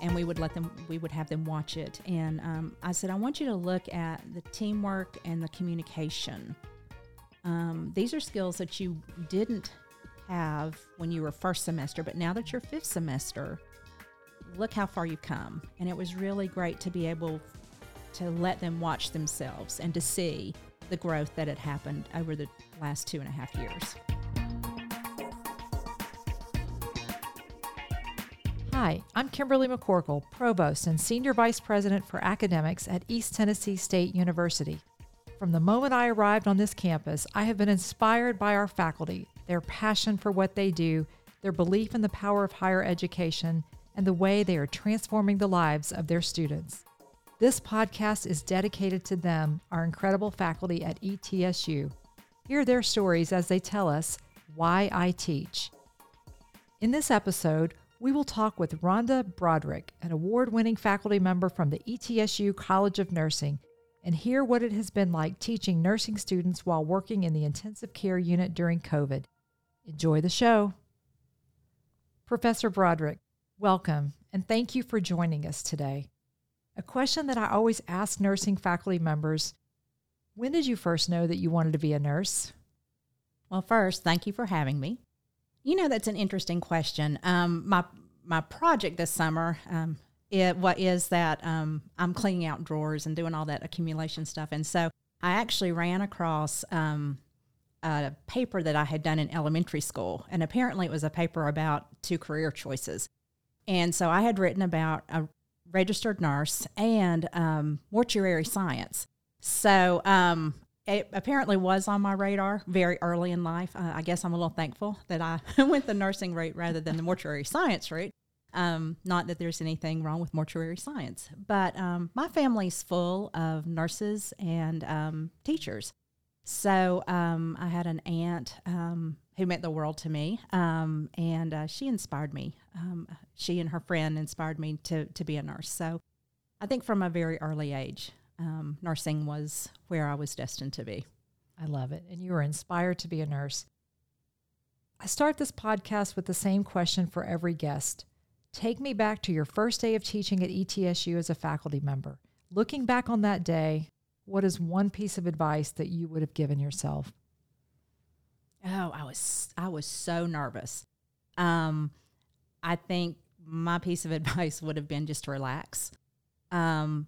and we would let them we would have them watch it. And um, i said i want you to look at the teamwork and the communication. Um, these are skills that you didn't have when you were first semester but now that you're fifth semester look how far you've come. And it was really great to be able to let them watch themselves and to see the growth that had happened over the last two and a half years Hi, I'm Kimberly McCorkle, Provost and Senior Vice President for Academics at East Tennessee State University. From the moment I arrived on this campus, I have been inspired by our faculty, their passion for what they do, their belief in the power of higher education, and the way they are transforming the lives of their students. This podcast is dedicated to them, our incredible faculty at ETSU. Hear their stories as they tell us why I teach. In this episode, we will talk with Rhonda Brodrick, an award winning faculty member from the ETSU College of Nursing, and hear what it has been like teaching nursing students while working in the intensive care unit during COVID. Enjoy the show. Professor Brodrick, welcome, and thank you for joining us today. A question that I always ask nursing faculty members When did you first know that you wanted to be a nurse? Well, first, thank you for having me. You know, that's an interesting question. Um, my my project this summer, um, it what is that um, I'm cleaning out drawers and doing all that accumulation stuff, and so I actually ran across um, a paper that I had done in elementary school, and apparently it was a paper about two career choices, and so I had written about a registered nurse and um, mortuary science. So um, it apparently was on my radar very early in life. Uh, I guess I'm a little thankful that I went the nursing route rather than the mortuary science route. Um, not that there's anything wrong with mortuary science, but um, my family's full of nurses and um, teachers. So um, I had an aunt um, who meant the world to me, um, and uh, she inspired me. she and her friend inspired me to to be a nurse. So I think from a very early age, um, nursing was where I was destined to be. I love it. And you were inspired to be a nurse. I start this podcast with the same question for every guest. Take me back to your first day of teaching at ETSU as a faculty member. Looking back on that day, what is one piece of advice that you would have given yourself? Oh, I was I was so nervous. Um, I think my piece of advice would have been just to relax. Um,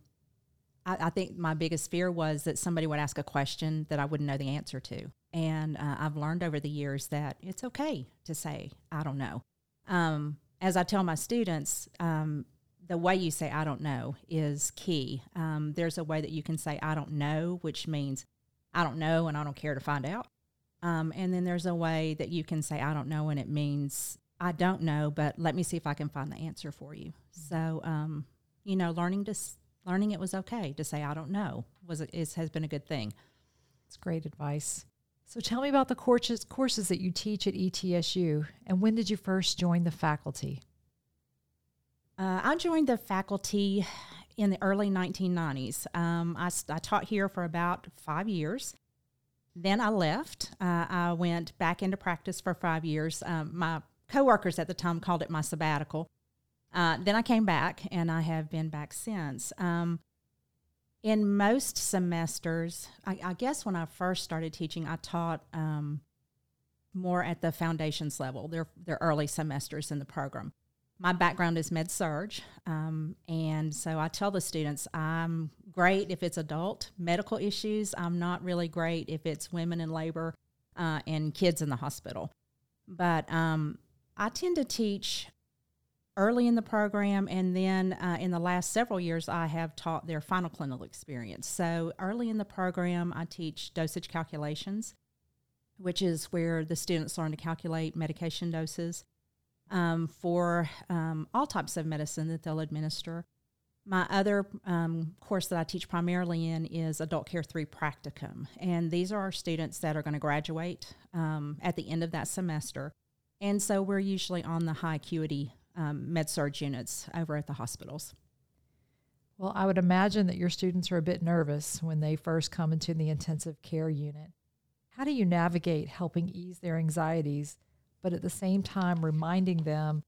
I, I, think my biggest fear was that somebody would ask a question that I wouldn't know the answer to. And uh, I've learned over the years that it's okay to say, I don't know. Um, as I tell my students, um, the way you say, I don't know, is key. Um, there's a way that you can say, I don't know, which means I don't know and I don't care to find out. Um, and then there's a way that you can say, I don't know, and it means I don't know, but let me see if I can find the answer for you. So, um, you know, learning to learning it was okay to say I don't know was is, has been a good thing. It's great advice. So tell me about the courses courses that you teach at ETSU, and when did you first join the faculty? Uh, I joined the faculty in the early 1990s. Um, I, I, taught here for about five years. Then I left. Uh, I went back into practice for five years. Um, my coworkers at the time called it my sabbatical. Uh, then I came back, and I have been back since. Um, in most semesters, I, I, guess when I first started teaching, I taught um, more at the foundations level. They're, they're early semesters in the program. My background is med surg, um, and so I tell the students I'm great if it's adult medical issues. I'm not really great if it's women in labor uh, and kids in the hospital. But um, I tend to teach early in the program, and then uh, in the last several years, I have taught their final clinical experience. So early in the program, I teach dosage calculations, which is where the students learn to calculate medication doses um, for um, all types of medicine that they'll administer. My other um, course that I teach primarily in is Adult Care 3 Practicum. And these are our students that are going to graduate um, at the end of that semester. And so we're usually on the high acuity um, med units over at the hospitals. Well, I would imagine that your students are a bit nervous when they first come into the intensive care unit. How do you navigate helping ease their anxieties, but at the same time reminding them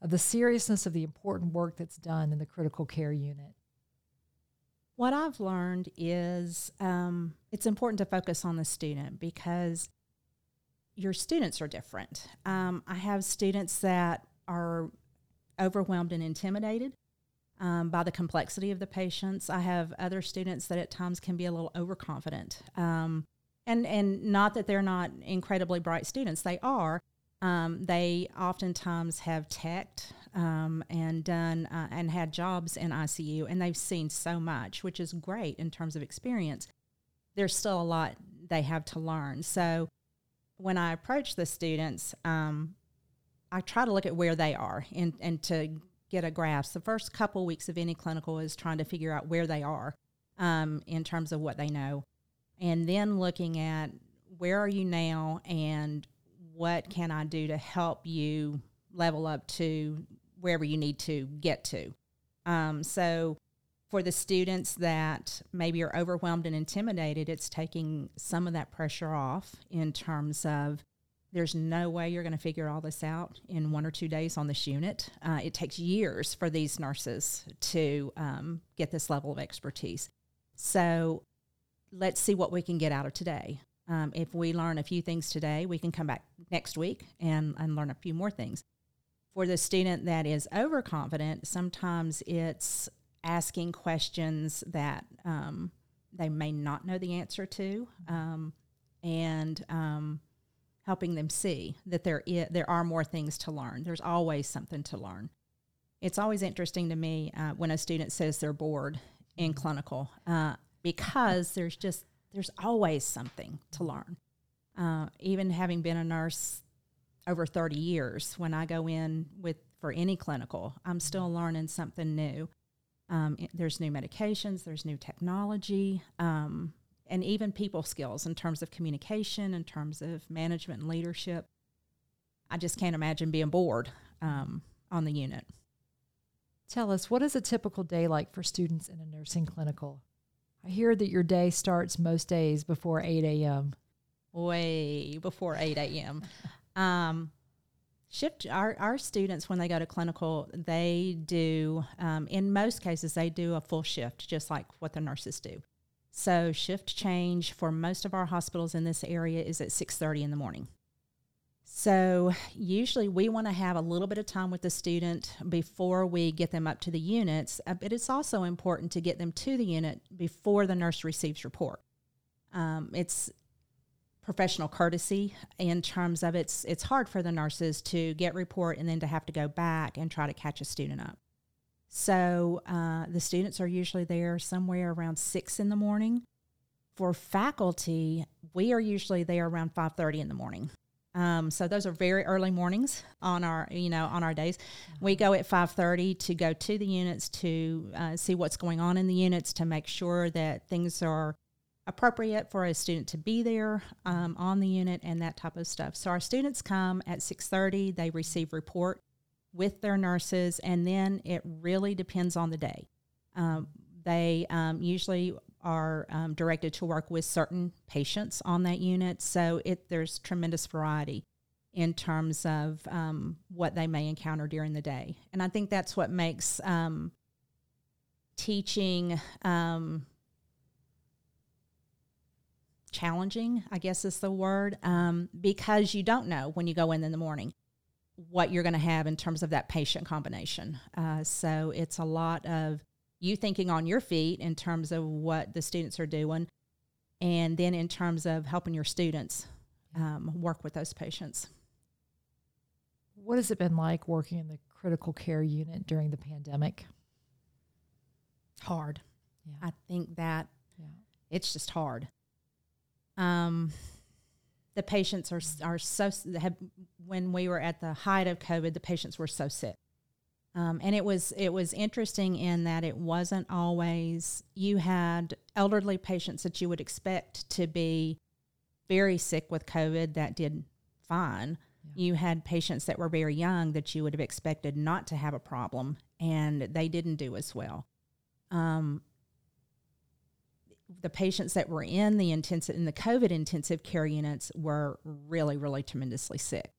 of the seriousness of the important work that's done in the critical care unit? What I've learned is um, it's important to focus on the student because your students are different. Um, I have students that are overwhelmed and intimidated um, by the complexity of the patients. I have other students that at times can be a little overconfident. Um, and, and not that they're not incredibly bright students, they are. Um, they oftentimes have teched um, and done uh, and had jobs in ICU, and they've seen so much, which is great in terms of experience. There's still a lot they have to learn. So when I approach the students, um, I try to look at where they are and, and to get a grasp. The first couple weeks of any clinical is trying to figure out where they are um, in terms of what they know. And then looking at where are you now and what can I do to help you level up to wherever you need to get to. Um, so, for the students that maybe are overwhelmed and intimidated, it's taking some of that pressure off in terms of there's no way you're going to figure all this out in one or two days on this unit. Uh, it takes years for these nurses to um, get this level of expertise. So, let's see what we can get out of today. Um, if we learn a few things today, we can come back next week and, and learn a few more things. For the student that is overconfident, sometimes it's asking questions that um, they may not know the answer to um, and um, helping them see that there, is, there are more things to learn. There's always something to learn. It's always interesting to me uh, when a student says they're bored in clinical uh, because there's just there's always something to learn. Uh, even having been a nurse over 30 years, when I go in with for any clinical, I'm still learning something new. Um, there's new medications, there's new technology, um, and even people skills in terms of communication, in terms of management and leadership. I just can't imagine being bored um, on the unit. Tell us, what is a typical day like for students in a nursing clinical? I hear that your day starts most days before 8 a.m. Way before 8 a.m. um, shift our, our students when they go to clinical they do um, in most cases they do a full shift just like what the nurses do so shift change for most of our hospitals in this area is at 6.30 in the morning so, usually we want to have a little bit of time with the student before we get them up to the units, uh, but it's also important to get them to the unit before the nurse receives report. Um, it's professional courtesy in terms of it's it's hard for the nurses to get report and then to have to go back and try to catch a student up. So uh, the students are usually there somewhere around six in the morning. For faculty, we are usually there around five thirty in the morning. Um, so those are very early mornings on our, you know, on our days. We go at five thirty to go to the units to uh, see what's going on in the units to make sure that things are appropriate for a student to be there um, on the unit and that type of stuff. So our students come at six thirty. They receive report with their nurses, and then it really depends on the day. Um, they um, usually are um, directed to work with certain patients on that unit. So it there's tremendous variety in terms of um, what they may encounter during the day, and I think that's what makes um, teaching um, challenging. I guess is the word um, because you don't know when you go in in the morning what you're going to have in terms of that patient combination. Uh, so it's a lot of you thinking on your feet in terms of what the students are doing, and then in terms of helping your students um, work with those patients. What has it been like working in the critical care unit during the pandemic? Hard. Yeah. I think that yeah. it's just hard. Um, the patients are are so have when we were at the height of COVID, the patients were so sick. Um, and it was it was interesting in that it wasn't always you had elderly patients that you would expect to be very sick with COVID that did fine. Yeah. You had patients that were very young that you would have expected not to have a problem, and they didn't do as well. Um, the patients that were in the intensive in the COVID intensive care units were really, really tremendously sick.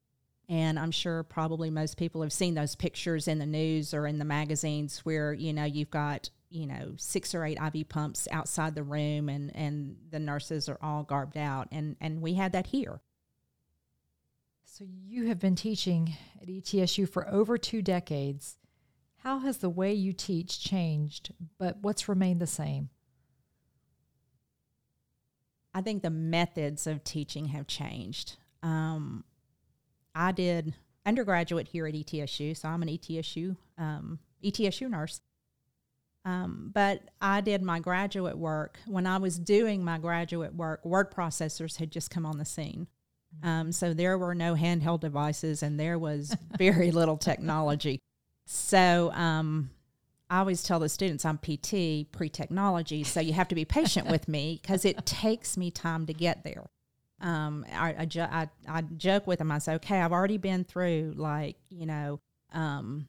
And I'm sure probably most people have seen those pictures in the news or in the magazines where, you know, you've got, you know, six or eight IV pumps outside the room and, and the nurses are all garbed out. And, and we had that here. So you have been teaching at ETSU for over two decades. How has the way you teach changed, but what's remained the same? I think the methods of teaching have changed. Um, I did undergraduate here at ETSU, so I'm an ETSU um, ETSU nurse. Um, but I did my graduate work when I was doing my graduate work. Word processors had just come on the scene, um, so there were no handheld devices, and there was very little technology. So um, I always tell the students I'm PT pre technology, so you have to be patient with me because it takes me time to get there um, I, I, jo- I, I, joke with them. I say, okay, I've already been through like, you know, um,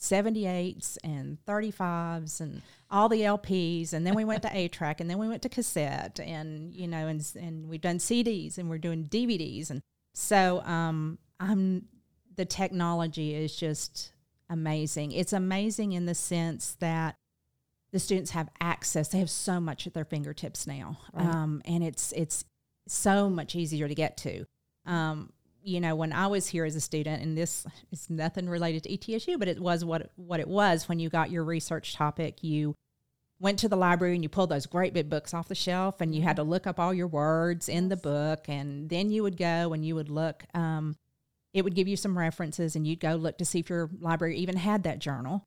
78s and 35s and all the LPs. And then we went to 8-track and then we went to cassette and, you know, and, and we've done CDs and we're doing DVDs. And so um, I'm, the technology is just amazing. It's amazing in the sense that the students have access. They have so much at their fingertips now. Right. Um, and it's, it's so much easier to get to. Um, you know, when I was here as a student, and this is nothing related to ETSU, but it was what what it was when you got your research topic. You went to the library and you pulled those great big books off the shelf, and you had to look up all your words in the book, and then you would go and you would look. Um, it would give you some references, and you'd go look to see if your library even had that journal.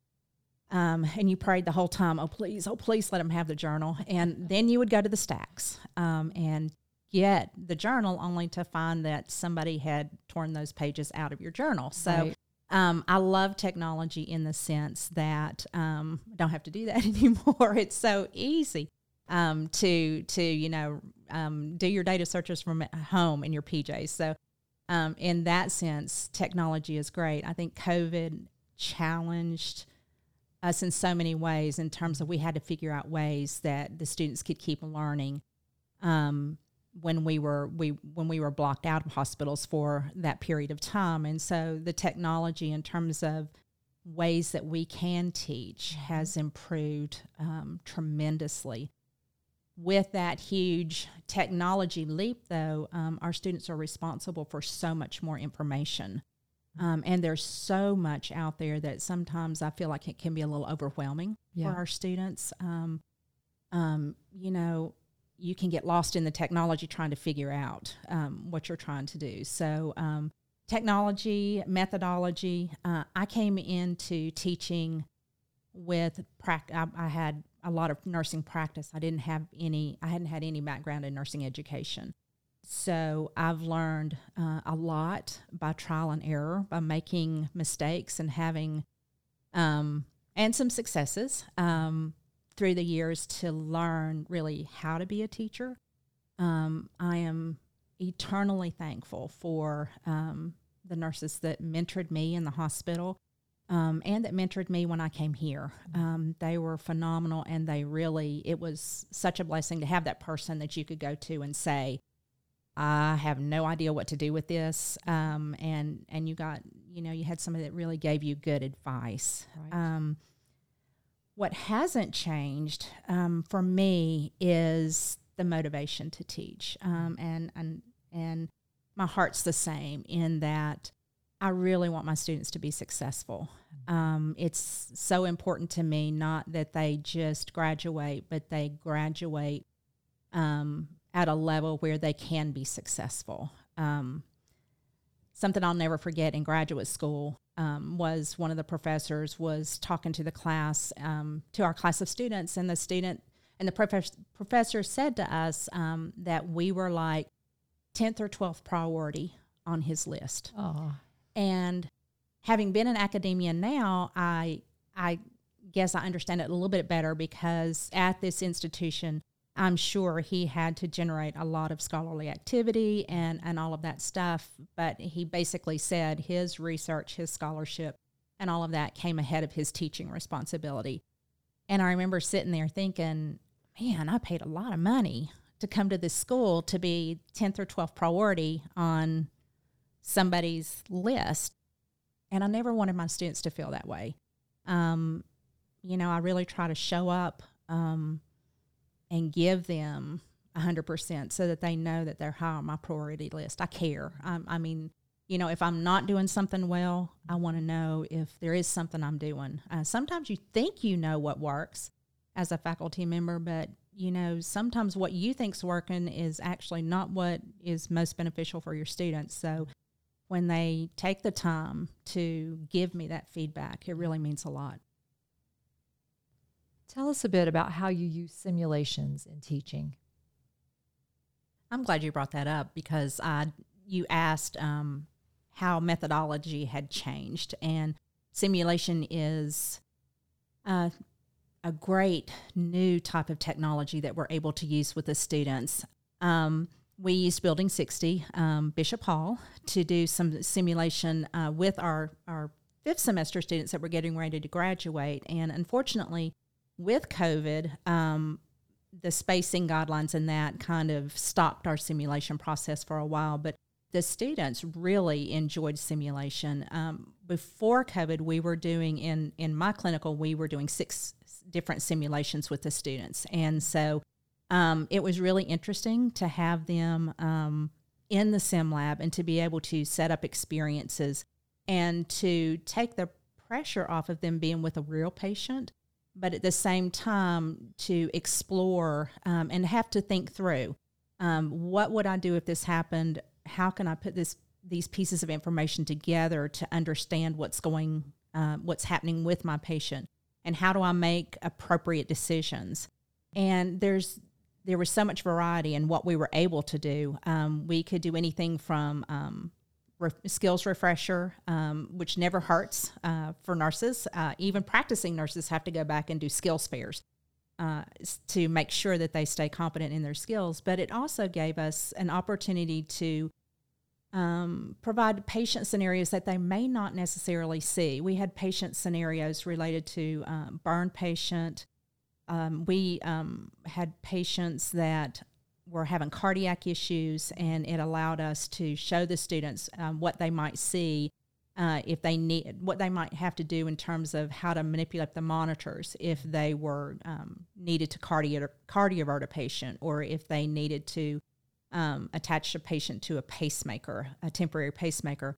Um, and you prayed the whole time, oh please, oh please, let them have the journal. And then you would go to the stacks um, and get the journal only to find that somebody had torn those pages out of your journal. So right. um, I love technology in the sense that um, I don't have to do that anymore. It's so easy um, to to you know um, do your data searches from home in your PJs. So um, in that sense, technology is great. I think COVID challenged us in so many ways in terms of we had to figure out ways that the students could keep learning um, when we were we when we were blocked out of hospitals for that period of time and so the technology in terms of ways that we can teach mm-hmm. has improved um, tremendously with that huge technology leap though um, our students are responsible for so much more information um, and there's so much out there that sometimes i feel like it can be a little overwhelming yeah. for our students um, um, you know you can get lost in the technology trying to figure out um, what you're trying to do. So, um, technology, methodology. Uh, I came into teaching with practice. I, I, had a lot of nursing practice. I didn't have any. I hadn't had any background in nursing education. So I've learned uh, a lot by trial and error, by making mistakes and having, um, and some successes. Um, through the years to learn really how to be a teacher. Um, I am eternally thankful for um, the nurses that mentored me in the hospital um, and that mentored me when I came here. Um, they were phenomenal, and they really, it was such a blessing to have that person that you could go to and say, I have no idea what to do with this. Um, and, and you got, you know, you had somebody that really gave you good advice. Right um, what hasn't changed um, for me is the motivation to teach, um, and and and my heart's the same in that I really want my students to be successful. Um, it's so important to me not that they just graduate, but they graduate um, at a level where they can be successful. Um, something I'll never forget in graduate school um, was one of the professors was talking to the class, um, to our class of students, and the student and the professor, professor said to us um, that we were like 10th or 12th priority on his list. Oh. And having been in academia now, I I guess I understand it a little bit better because at this institution, I'm sure he had to generate a lot of scholarly activity and, and all of that stuff. But he basically said his research, his scholarship, and all of that came ahead of his teaching responsibility. And I remember sitting there thinking, man, I paid a lot of money to come to this school to be 10th or 12th priority on somebody's list. And I never wanted my students to feel that way. Um, you know, I really try to show up um, and give them 100% so that they know that they're high on my priority list. I care. I, I mean, you know, if I'm not doing something well, I want to know if there is something I'm doing. Uh, sometimes you think you know what works as a faculty member, but you know, sometimes what you think's working is actually not what is most beneficial for your students. So when they take the time to give me that feedback, it really means a lot. Tell us a bit about how you use simulations in teaching. I'm glad you brought that up because I you asked um, how methodology had changed, and simulation is uh, a great new type of technology that we're able to use with the students. Um, we used Building 60, um, Bishop Hall, to do some simulation uh, with our, our fifth semester students that were getting ready to graduate. And unfortunately, with COVID, um, the spacing guidelines and that kind of stopped our simulation process for a while. But the students really enjoyed simulation. Um, before COVID, we were doing in in my clinical, we were doing six different simulations with the students, and so um, it was really interesting to have them um, in the sim lab and to be able to set up experiences and to take the pressure off of them being with a real patient but at the same time to explore um, and have to think through um, what would I do if this happened? How can I put this these pieces of information together to understand what's going uh, what's happening with my patient and how do I make appropriate decisions? And there's there was so much variety in what we were able to do. Um, we could do anything from um, re- skills refresher, um, which never hurts uh, for nurses. Uh, even practicing nurses have to go back and do skills fairs uh, to make sure that they stay competent in their skills. But it also gave us an opportunity to um, provide patient scenarios that they may not necessarily see. We had patient scenarios related to um, burn patient. Um, we um, had patients that were having cardiac issues, and it allowed us to show the students um, what they might see uh, if they need what they might have to do in terms of how to manipulate the monitors if they were um, needed to cardio cardiovert a patient or if they needed to um, attach a patient to a pacemaker, a temporary pacemaker.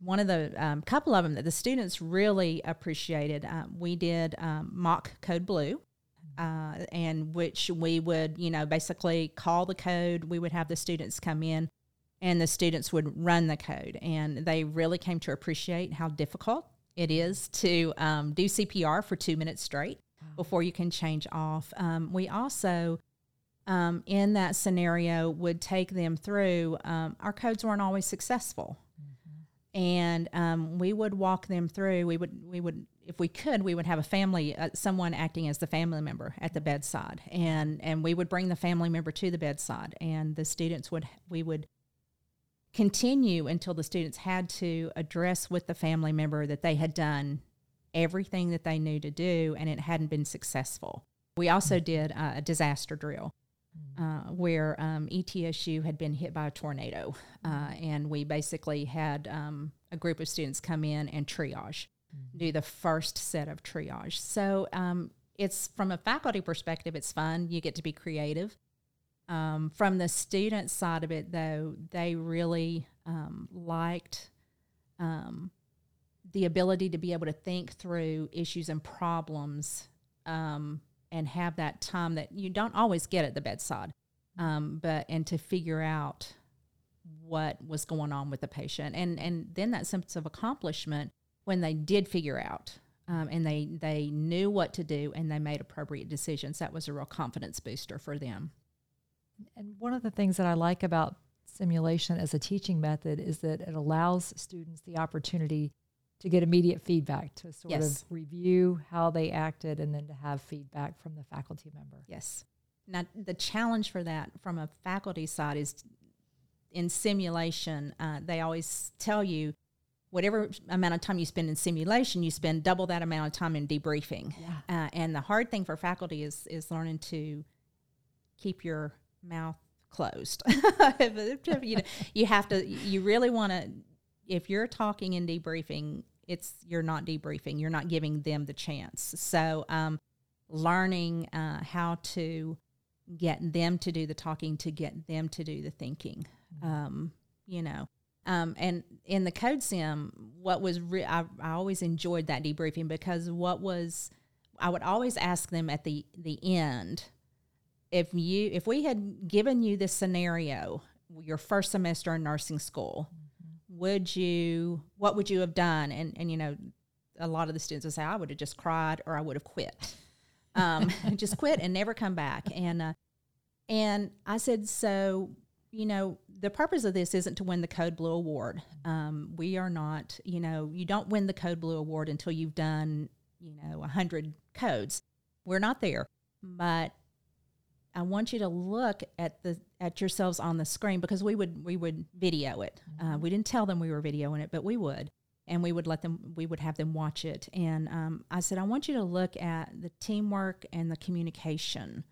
One of the um, couple of them that the students really appreciated, uh, we did um, mock code blue, uh, and which we would, you know, basically call the code. We would have the students come in and the students would run the code. And they really came to appreciate how difficult it is to um, do CPR for two minutes straight wow. before you can change off. Um, we also, um, in that scenario, would take them through. Um, our codes weren't always successful, mm-hmm. and um, we would walk them through. We would we would if we could, we would have a family, uh, someone acting as the family member at the bedside, and and we would bring the family member to the bedside, and the students would we would continue until the students had to address with the family member that they had done everything that they knew to do, and it hadn't been successful. We also mm-hmm. did uh, a disaster drill. Uh, where um, ETSU had been hit by a tornado, uh, and we basically had um, a group of students come in and triage. Do the first set of triage. So um, it's from a faculty perspective, it's fun. You get to be creative. Um, from the student side of it, though, they really um, liked um, the ability to be able to think through issues and problems um, and have that time that you don't always get at the bedside, um, but and to figure out what was going on with the patient and and then that sense of accomplishment when they did figure out um, and they they knew what to do and they made appropriate decisions. That was a real confidence booster for them. And one of the things that I like about simulation as a teaching method is that it allows students the opportunity to get immediate feedback to sort yes. of review how they acted and then to have feedback from the faculty member. Yes. Now the challenge for that from a faculty side is in simulation, uh, they always tell you whatever amount of time you spend in simulation, you spend double that amount of time in debriefing. Yeah. Uh, and the hard thing for faculty is is learning to keep your mouth closed. you, know, you have to. You really want to if you're talking and debriefing, it's you're not debriefing. You're not giving them the chance. So, um, learning uh, how to get them to do the talking, to get them to do the thinking. Mm-hmm. Um, you know, um, and in the code sim, what was re- I, I always enjoyed that debriefing because what was I would always ask them at the the end if you if we had given you this scenario your first semester in nursing school mm-hmm. would you what would you have done and and you know a lot of the students would say i would have just cried or i would have quit um, just quit and never come back and uh, and i said so you know the purpose of this isn't to win the code blue award um, we are not you know you don't win the code blue award until you've done you know 100 codes we're not there but I want you to look at the at yourselves on the screen because we would we would video it. Uh, mm-hmm. Uh, we didn't tell them we were videoing it, but we would, and we would let them we would have them watch it. And um, I said, I want you to look at the teamwork and the communication.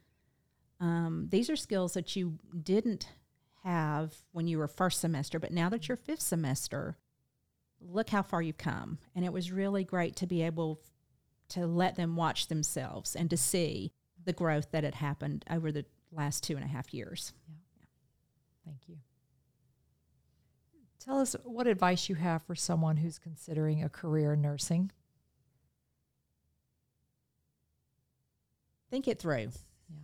Um, these are skills that you didn't have when you were first semester, but now that you're fifth semester, look how far you've come. And it was really great to be able to let them watch themselves and to see the growth that had happened over the last two and a half years. Yeah. Thank you. Tell us what advice you have for someone who's considering a career in nursing. Think it through. Yeah.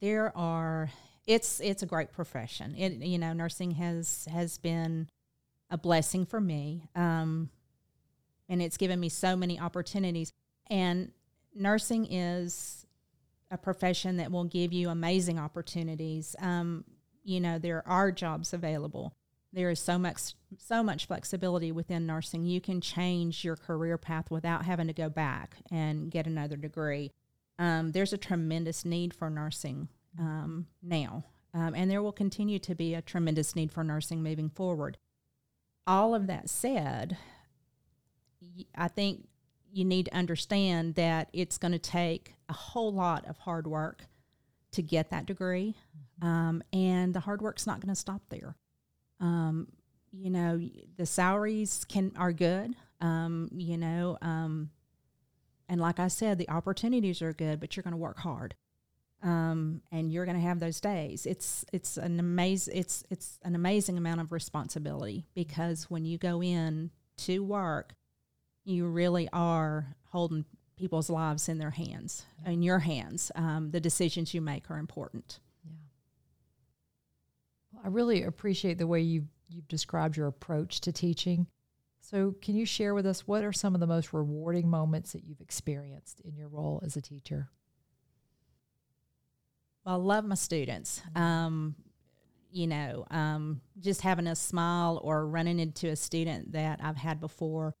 There are it's it's a great profession. It you know nursing has has been a blessing for me, um, and it's given me so many opportunities. And nursing is a profession that will give you amazing opportunities. Um, you know, there are jobs available. There is so much so much flexibility within nursing. You can change your career path without having to go back and get another degree. Um, there's a tremendous need for nursing um, now, um, and there will continue to be a tremendous need for nursing moving forward. All of that said, I think you need to understand that it's going to take a whole lot of hard work to get that degree. Um, and the hard work's not going to stop there. Um, you know, the salaries can are good. Um, you know, um, and like I said, the opportunities are good, but you're going to work hard. Um, and you're going to have those days. It's it's an amazing it's it's an amazing amount of responsibility because when you go in to work, you really are holding people's lives in their hands, yeah. in your hands. Um, the decisions you make are important. Yeah. Well, I really appreciate the way you've, you've described your approach to teaching. So, can you share with us what are some of the most rewarding moments that you've experienced in your role as a teacher? Well, I love my students. Mm-hmm. Um, you know, um, just having a smile or running into a student that I've had before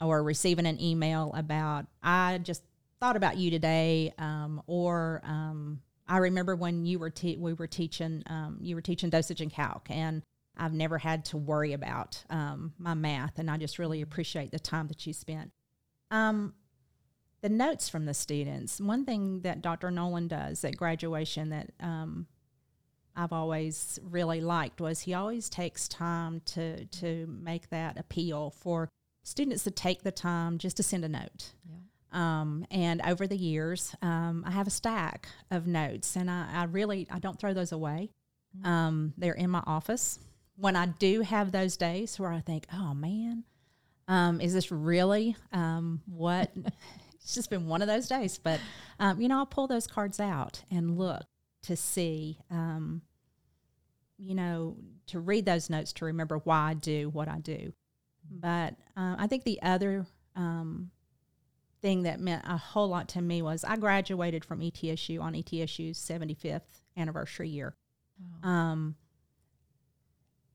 or receiving an email about I just thought about you today, um, or um, I remember when you were te- we were teaching um, you were teaching dosage and calc, and I've never had to worry about um, my math, and I just really appreciate the time that you spent. Um, the notes from the students. One thing that Dr. Noland does at graduation that um, I've always really liked was he always takes time to to make that appeal for students to take the time just to send a note. Yeah. Um, and over the years, um, I have a stack of notes, and I, I really I don't throw those away. Mm-hmm. Um, they're in my office. When I do have those days where I think, oh man, um, is this really um, what? It's just been one of those days, but um, you know, I'll pull those cards out and look to see, you know, to read those notes to remember why I do what I do. But uh, I think the other um, thing that meant a whole lot to me was I graduated from ETSU on ETSU's 75th anniversary year. Wow. Um,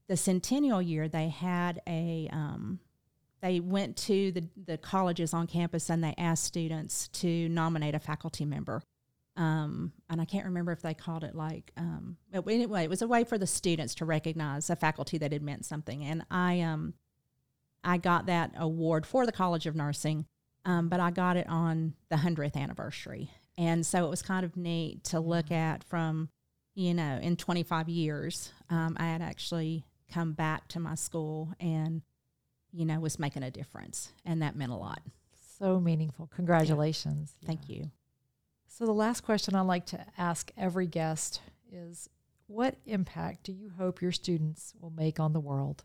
the centennial year, they had a um, they went to the, the colleges on campus and they asked students to nominate a faculty member. Um, and I can't remember if they called it like, um, anyway, it was a way for the students to recognize a faculty that had meant something. And I, um, I got that award for the College of Nursing, um, but I got it on the 100th anniversary. And so it was kind of neat to look at from, you know, in 25 years, um, I had actually come back to my school and you know, was making a difference. And that meant a lot. So meaningful. Congratulations. Yeah. Thank you. So, the last question I like to ask every guest is What impact do you hope your students will make on the world?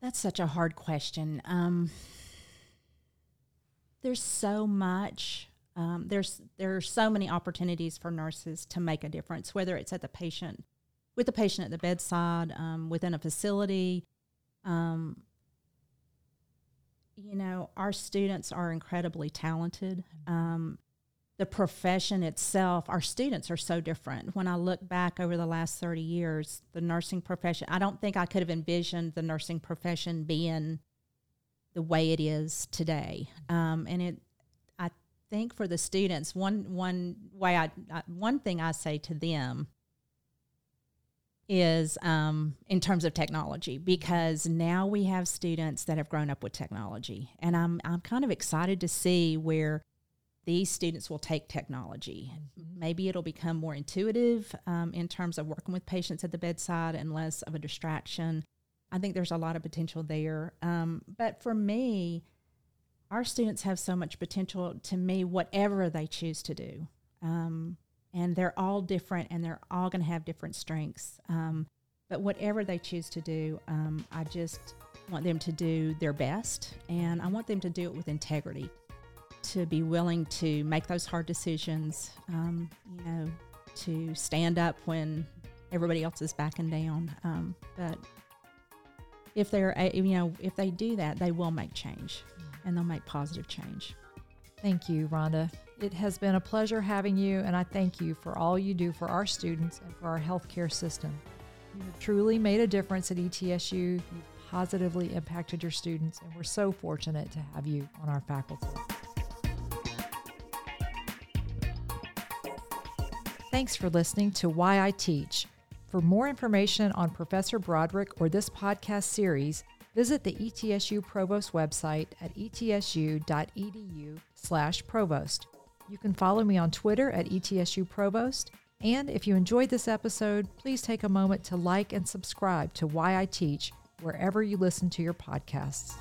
That's such a hard question. Um, there's so much. Um, there's there are so many opportunities for nurses to make a difference, whether it's at the patient, with the patient at the bedside, um, within a facility. Um, you know, our students are incredibly talented. Um, the profession itself, our students are so different. When I look back over the last 30 years, the nursing profession, I don't think I could have envisioned the nursing profession being the way it is today. Um, and it, I think for the students, one, one way I, I one thing I say to them is um, in terms of technology because now we have students that have grown up with technology and I'm, I'm kind of excited to see where these students will take technology. Mm-hmm. Maybe it'll become more intuitive um, in terms of working with patients at the bedside and less of a distraction. I think there's a lot of potential there. Um, but for me, our students have so much potential to me, whatever they choose to do. And they're all different and they're all going to have different strengths. Um, but whatever they choose to do, um, I just want them to do their best and I want them to do it with integrity to be willing to make those hard decisions, um, you know, to stand up when everybody else is backing down. Um, but if they're, you know, if they do that, they will make change and they'll make positive change. Thank you, Rhonda. It has been a pleasure having you, and I thank you for all you do for our students and for our healthcare system. You have truly made a difference at ETSU. You've positively impacted your students, and we're so fortunate to have you on our faculty. Thanks for listening to Why I Teach. For more information on Professor Brodrick or this podcast series, visit the ETSU Provost website at etsu.edu/provost. You can follow me on Twitter at ETSU Provost. And if you enjoyed this episode, please take a moment to like and subscribe to Why I Teach wherever you listen to your podcasts.